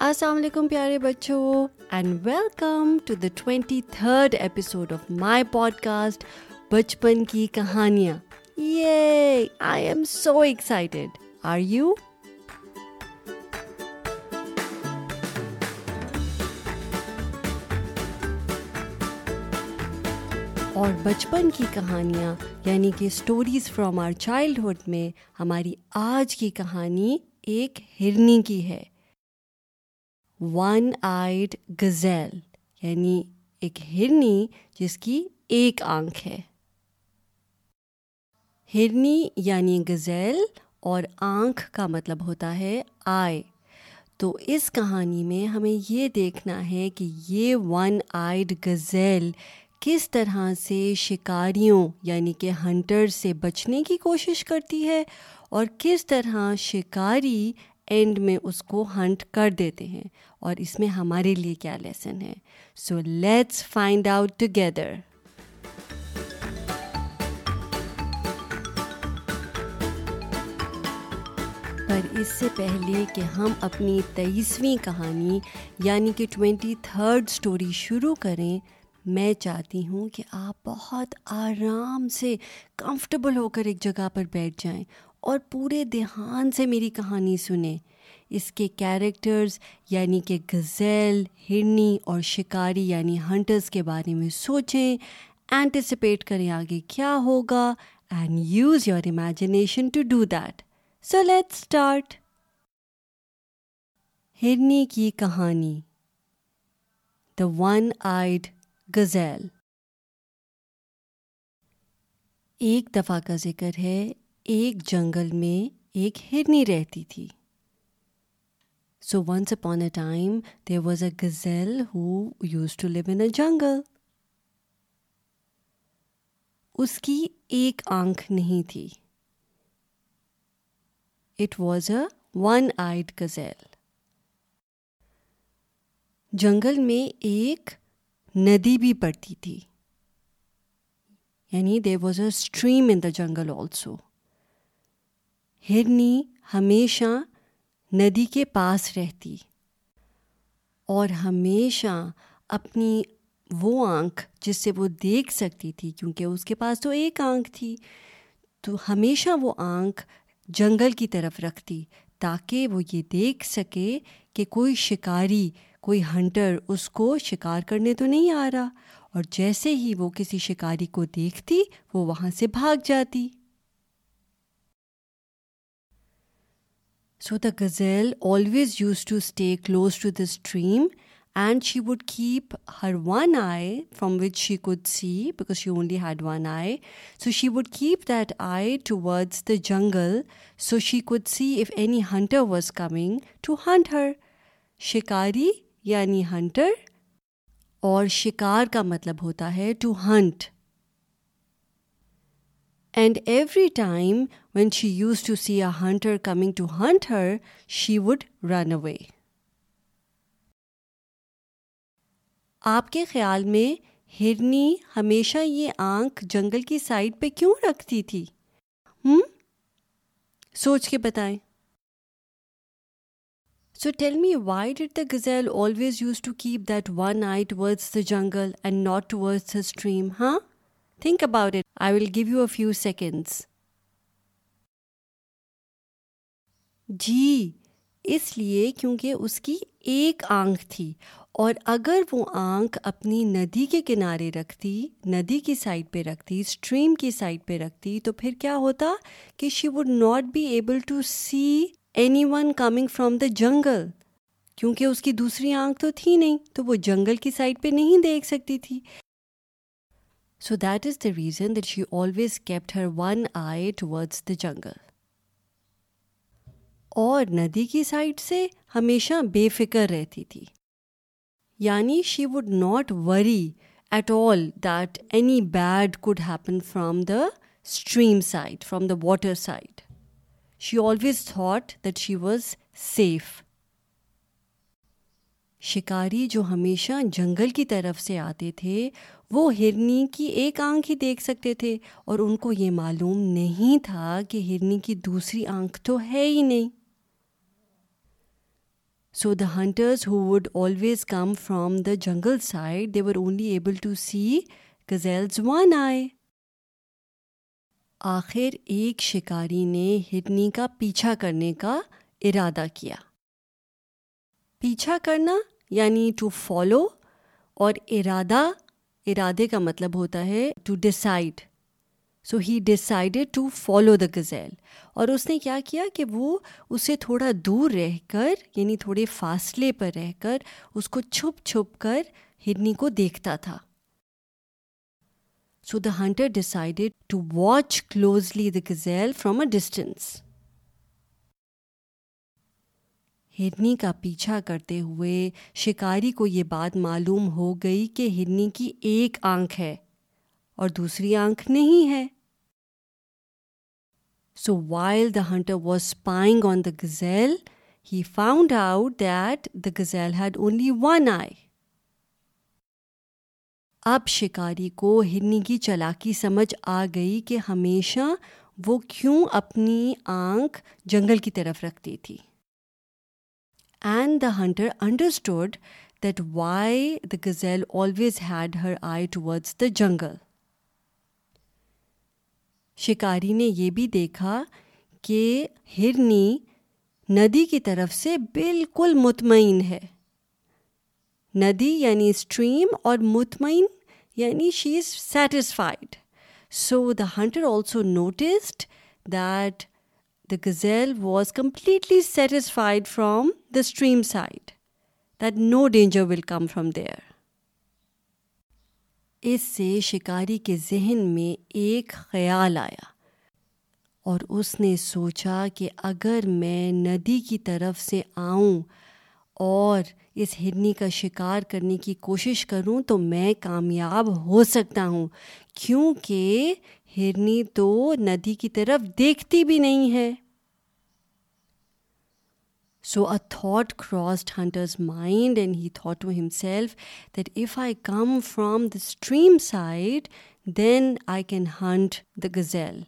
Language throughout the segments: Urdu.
السلام علیکم پیارے بچوں and welcome to the twenty third episode of my podcast بچپن کی کہانیاں یہ I am so excited are you اور بچپن کی کہانیاں یعنی کہ اسٹوریز فرام آر چائلڈہڈ میں ہماری آج کی کہانی ایک ہرنی کی ہے۔ ون آئیڈ گزیل یعنی ایک ہرنی جس کی ایک آنکھ ہے۔ ہرنی یعنی گزیل اور آنکھ کا مطلب ہوتا ہے آئے۔ تو اس کہانی میں ہمیں یہ دیکھنا ہے کہ یہ ون آئیڈ گزیل کس طرح سے شکاریوں یعنی کہ ہنٹر سے بچنے کی کوشش کرتی ہے اور کس طرح شکاری اینڈ میں اس کو ہنٹ کر دیتے ہیں۔ اور اس میں ہمارے لیے کیا لیسن ہے؟ So let's find out together پر اس سے پہلے کہ ہم اپنی تیئیسویں کہانی یعنی کہ ٹوینٹی تھرڈ اسٹوری شروع کریں، میں چاہتی ہوں کہ آپ بہت آرام سے کمفرٹیبل ہو کر ایک جگہ پر بیٹھ جائیں۔ اور پورے دھیان سے میری کہانی سنیں۔ اس کے کیریکٹرز یعنی کہ غزیل ہرنی اور شکاری یعنی ہنٹرز کے بارے میں سوچیں۔ اینٹیسپیٹ کریں آگے کیا ہوگا and use your imagination to do that so let start ہرنی کی کہانی۔ دا ون آئیڈ غزیل ایک دفعہ کا ذکر ہے ایک جنگل میں ایک ہرنی رہتی تھی۔ So once upon a time there was a gazelle who used to live in a jungle اس کی ایک آنکھ نہیں تھی it was a one eyed gazelle جنگل میں ایک ندی بھی پڑتی تھی. یعنی there was a stream in the jungle also ہرنی ہمیشہ ندی کے پاس رہتی اور ہمیشہ اپنی وہ آنکھ جس سے وہ دیکھ سکتی تھی، کیونکہ اس کے پاس تو ایک آنکھ تھی، تو ہمیشہ وہ آنکھ جنگل کی طرف رکھتی تاکہ وہ یہ دیکھ سکے کہ کوئی شکاری، کوئی ہنٹر اس کو شکار کرنے تو نہیں آ رہا اور جیسے ہی وہ کسی شکاری کو دیکھتی وہ وہاں سے بھاگ جاتی۔ So the gazelle always used to stay close to the stream and she would keep her one eye from which she could see because she only had one eye so she would keep that eye towards the jungle so she could see if any hunter was coming to hunt her شکاری یعنی ہنٹر اور شکار کا مطلب ہوتا ہے to hunt and every time when she used to see a hunter coming to hunt her she would run away آپ کے خیال میں ہرنی ہمیشہ یہ آنکھ جنگل کی سائڈ پہ کیوں رکھتی تھی ہم سوچ کے بتائیں so tell me why did the gazelle always used to keep that one eye towards the jungle and not towards the stream ہاں think about it I will give you a few seconds جی اس لیے کیونکہ اس کی ایک آنکھ تھی، اور اگر وہ آنکھ اپنی ندی کے کنارے رکھتی، ندی کی سائڈ پہ رکھتی اسٹریم کی سائڈ پہ رکھتی، تو پھر کیا ہوتا کہ she would not be able to see anyone coming from the jungle کیونکہ اس کی دوسری آنکھ تو تھی نہیں، تو وہ جنگل کی سائڈ پہ نہیں دیکھ سکتی تھی۔ So that is the reason that she always kept her one eye towards the jungle اور ندی کی سائڈ سے ہمیشہ بے فکر رہتی تھی۔ یعنی she would not worry at all that any bad could happen from the stream side from the water side she always thought that she was safe شکاری جو ہمیشہ جنگل کی طرف سے آتے تھے وہ ہرنی کی ایک آنکھ ہی دیکھ سکتے تھے۔ اور ان کو یہ معلوم نہیں تھا کہ ہرنی کی دوسری آنکھ تو ہے ہی نہیں۔ So the hunters who would always come from the jungle side, they were only able to see gazelle's one eye. آخر ایک شکاری نے ہرنی کا پیچھا کرنے کا ارادہ کیا۔ پیچھا کرنا یعنی ٹو فالو اور ارادہ، ارادے کا مطلب ہوتا ہے to decide so he decided to follow the gazelle اور اس نے کیا کیا کہ وہ اسے تھوڑا دور رہ کر یعنی تھوڑے فاصلے پر رہ کر، اس کو چھپ چھپ کر ہرنی کو دیکھتا تھا۔ So the hunter decided to watch closely the gazelle from a distance ہرنی کا پیچھا کرتے ہوئے شکاری کو یہ بات معلوم ہو گئی کہ ہرنی کی ایک آنکھ ہے اور دوسری آنکھ نہیں ہے۔ So while the hunter was spying on the gazelle he found out that the gazelle had only one eye اب شکاری کو ہرنی کی چلاکی سمجھ آ گئی کہ ہمیشہ وہ کیوں اپنی آنکھ جنگل کی طرف رکھتی تھی۔ And the hunter understood that why the gazelle always had her eye towards the jungle شکاری نے یہ بھی دیکھا کہ ہرنی ندی کی طرف سے بالکل مطمئن ہے ندی یعنی اسٹریم اور مطمئن یعنی she is satisfied so the hunter also noticed that the gazelle was completely satisfied from the stream side that no danger will come from there اس سے شکاری کے ذہن میں ایک خیال آیا اور اس نے سوچا کہ اگر میں ندی کی طرف سے آؤں اور اس ہرنی کا شکار کرنے کی کوشش کروں تو میں کامیاب ہو سکتا ہوں، کیونکہ ہرنی تو ندی کی طرف دیکھتی بھی نہیں ہے۔ So a thought crossed hunter's mind and he thought to himself that if I come from the stream side then I can hunt the gazelle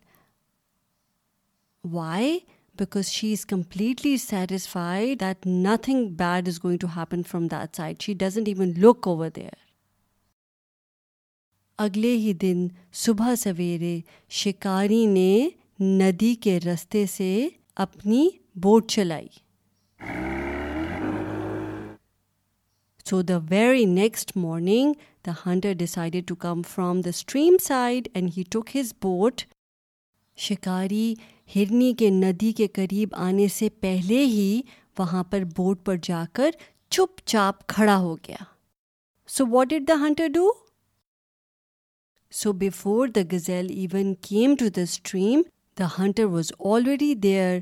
why because she is completely satisfied that nothing bad is going to happen from that side she doesn't even look over there اگلے ہی دن صبح سویرے شکاری نے ندی کے رستے سے اپنی بوٹ چلائی۔ So the very next morning, the hunter decided to come from the stream side and he took his boat. شکاری ہرنی کے ندی کے قریب آنے سے پہلے ہی وہاں پر بوٹ پر جا کر چپ چاپ کھڑا ہو گیا۔ So what did the hunter do so before the gazelle even came to the stream the hunter was already there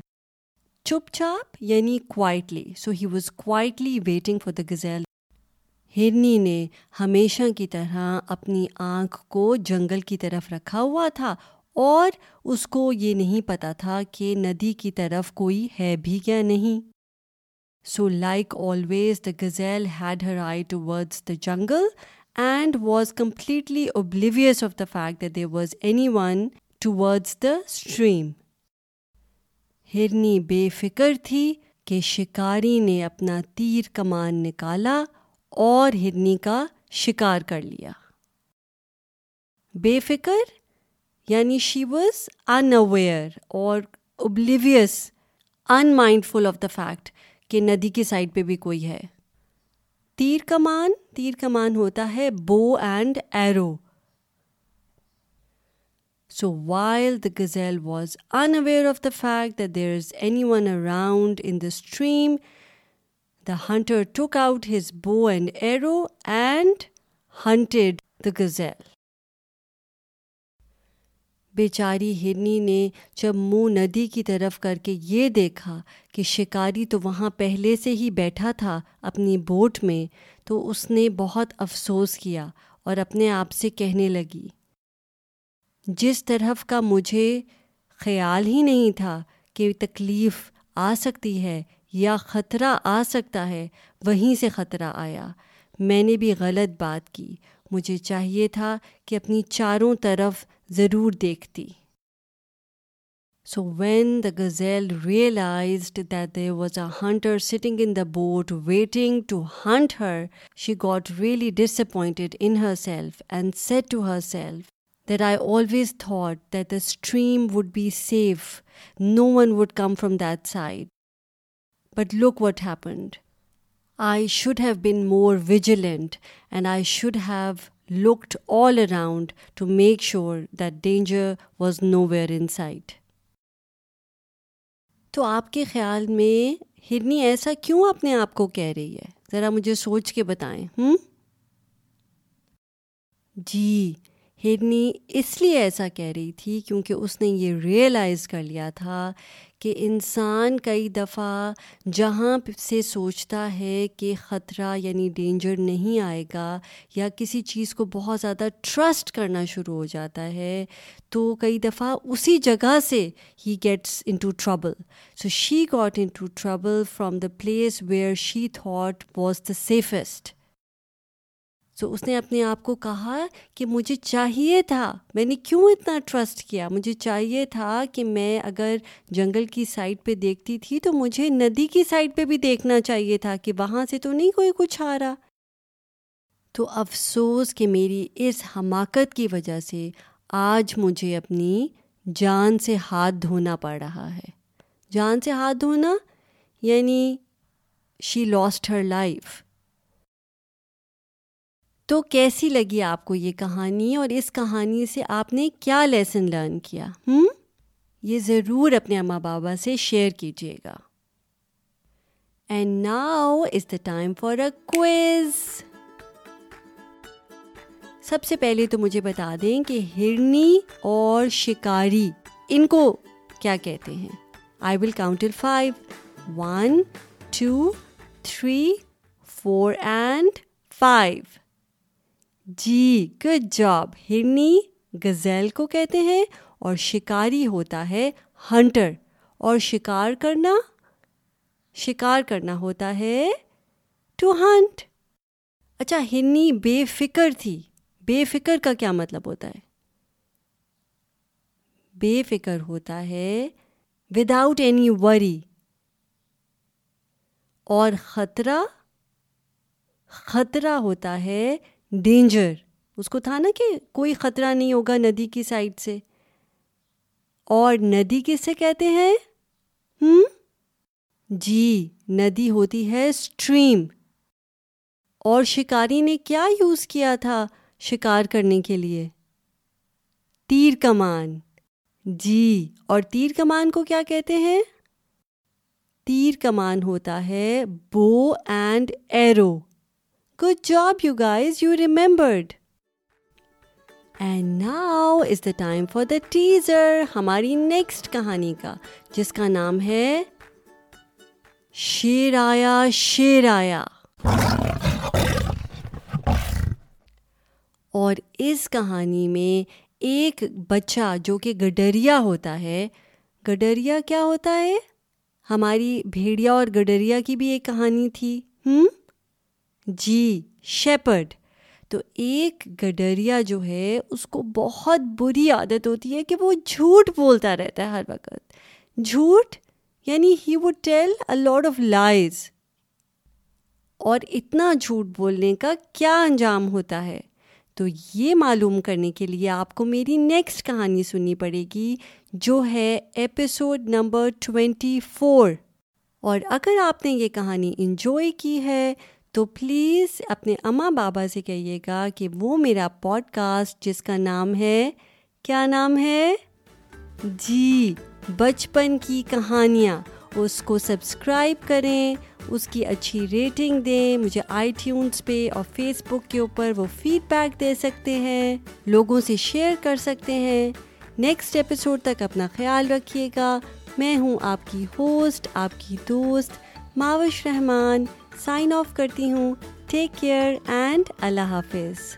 چپ چاپ یعنی quietly so he was quietly waiting for the gazelle ہرنی نے ہمیشہ کی طرح اپنی آنکھ کو جنگل کی طرف رکھا ہوا تھا اور اس کو یہ نہیں پتا تھا کہ ندی کی طرف کوئی ہے بھی کیا نہیں so like always the gazelle had her eye towards the jungle and was completely oblivious of the fact that there was anyone towards the stream ہرنی بے فکر تھی کہ شکاری نے اپنا تیر کمان نکالا اور ہرنی کا شکار کر لیا بے فکر یعنی شی واز ان اویئر اور oblivious unmindful of the fact کہ ندی کی سائڈ پہ بھی کوئی ہے تیر کمان تیر کمان ہوتا ہے bow and arrow. So while the gazelle was unaware of the fact that there is anyone around in the stream the hunter took out his bow and arrow and hunted the gazelle بیچاری ہرنی نے جب منہ ندی کی طرف کر کے یہ دیکھا کہ شکاری تو وہاں پہلے سے ہی بیٹھا تھا اپنی بوٹ میں، تو اس نے بہت افسوس کیا اور اپنے آپ سے کہنے لگی، جس طرف کا مجھے خیال ہی نہیں تھا کہ تکلیف آ سکتی ہے یا خطرہ آ سکتا ہے، وہیں سے خطرہ آیا۔ میں نے بھی غلط بات کی۔ مجھے چاہیے تھا کہ اپنی چاروں طرف ضرور دیکھتی۔ So when the gazelle realised that there was a hunter sitting in the boat waiting to hunt her she got really disappointed in herself and said to herself that I always thought that the stream would be safe no one would come from that side but look what happened I should have been more vigilant and I should have looked all around to make sure that danger was nowhere inside تو آپ کے خیال میں ہرنی ایسا کیوں اپنے آپ کو کہہ رہی ہے؟ ذرا مجھے سوچ کے بتائیں ہوں جی ہرنی اس لیے ایسا کہہ رہی تھی کیونکہ اس نے یہ ریئلائز کر لیا تھا کہ انسان کئی دفعہ جہاں سے سوچتا ہے کہ خطرہ یعنی ڈینجر نہیں آئے گا یا کسی چیز کو بہت زیادہ ٹرسٹ کرنا شروع ہو جاتا ہے، تو کئی دفعہ اسی جگہ سے he gets into trouble so she got into trouble from the place where she thought was the safest سو اس نے اپنے آپ کو کہا کہ مجھے چاہیے تھا، میں نے کیوں اتنا ٹرسٹ کیا؟ مجھے چاہیے تھا کہ میں اگر جنگل کی سائڈ پہ دیکھتی تھی تو مجھے ندی کی سائڈ پہ بھی دیکھنا چاہیے تھا کہ وہاں سے تو نہیں کوئی کچھ آ رہا۔ تو افسوس کہ میری اس حماقت کی وجہ سے آج مجھے اپنی جان سے ہاتھ دھونا پڑ رہا ہے۔ جان سے ہاتھ دھونا یعنی شی لاسٹ ہر لائف تو کیسی لگی آپ کو یہ کہانی اور اس کہانی سے آپ نے کیا لیسن لرن کیا؟ ہوں یہ ضرور اپنے اماں بابا سے شیئر کیجیے گا۔ And now is the time for a quiz سب سے پہلے تو مجھے بتا دیں کہ ہرنی اور شکاری ان کو کیا کہتے ہیں؟ I will count till five one two three four and five G good job ہرنی غزیل کو کہتے ہیں اور شکاری ہوتا ہے ہنٹر، اور شکار کرنا شکار کرنا ہوتا ہے ٹو ہنٹ اچھا ہرنی بے فکر تھی۔ بے فکر کا کیا مطلب ہوتا ہے؟ بے فکر ہوتا ہے وداؤٹ اینی وری اور خطرہ خطرہ ہوتا ہے ڈینجر اس کو تھا نا کہ کوئی خطرہ نہیں ہوگا ندی کی سائڈ سے۔ اور ندی کس سے کہتے ہیں؟ ہم؟ جی ندی ہوتی ہے اسٹریم اور شکاری نے کیا یوز کیا تھا شکار کرنے کے لیے؟ تیر کمان۔ جی اور تیر کمان کو کیا کہتے ہیں؟ تیر کمان ہوتا ہے bow and arrow good job you guys you remembered and now is the time for the teaser ہماری نیکسٹ کہانی کا، جس کا نام ہے شیر آیا شیر آیا اور اس کہانی میں ایک بچہ جو کہ گڈریا ہوتا ہے، گڈریا کیا ہوتا ہے؟ ہماری بھیڑیا اور گڈریا کی بھی ایک کہانی تھی۔ ہوں جی شیپرڈ۔ تو ایک گڈریا جو ہے، اس کو بہت بری عادت ہوتی ہے کہ وہ جھوٹ بولتا رہتا ہے ہر وقت۔ جھوٹ یعنی he would tell a lot of lies. اور اتنا جھوٹ بولنے کا کیا انجام ہوتا ہے؟ تو یہ معلوم کرنے کے لیے آپ کو میری نیکسٹ کہانی سننی پڑے گی، جو ہے ایپیسوڈ نمبر ٹوینٹی فور۔ اور اگر آپ نے یہ کہانی انجوائے کی ہے تو پلیز اپنے اماں بابا سے کہیے گا کہ وہ میرا پوڈ کاسٹ جس کا نام ہے، کیا نام ہے؟ جی بچپن کی کہانیاں۔ اس کو سبسکرائب کریں، اس کی اچھی ریٹنگ دیں۔ مجھے آئی ٹیونس پہ اور فیس بک کے اوپر وہ فیڈ بیک دے سکتے ہیں۔ لوگوں سے شیئر کر سکتے ہیں۔ نیکسٹ ایپیسوڈ تک اپنا خیال رکھیے گا۔ میں ہوں آپ کی ہوسٹ آپ کی دوست ماوش رحمان۔ سائن آف کرتی ہوں. ٹیک کیئر اینڈ اللہ حافظ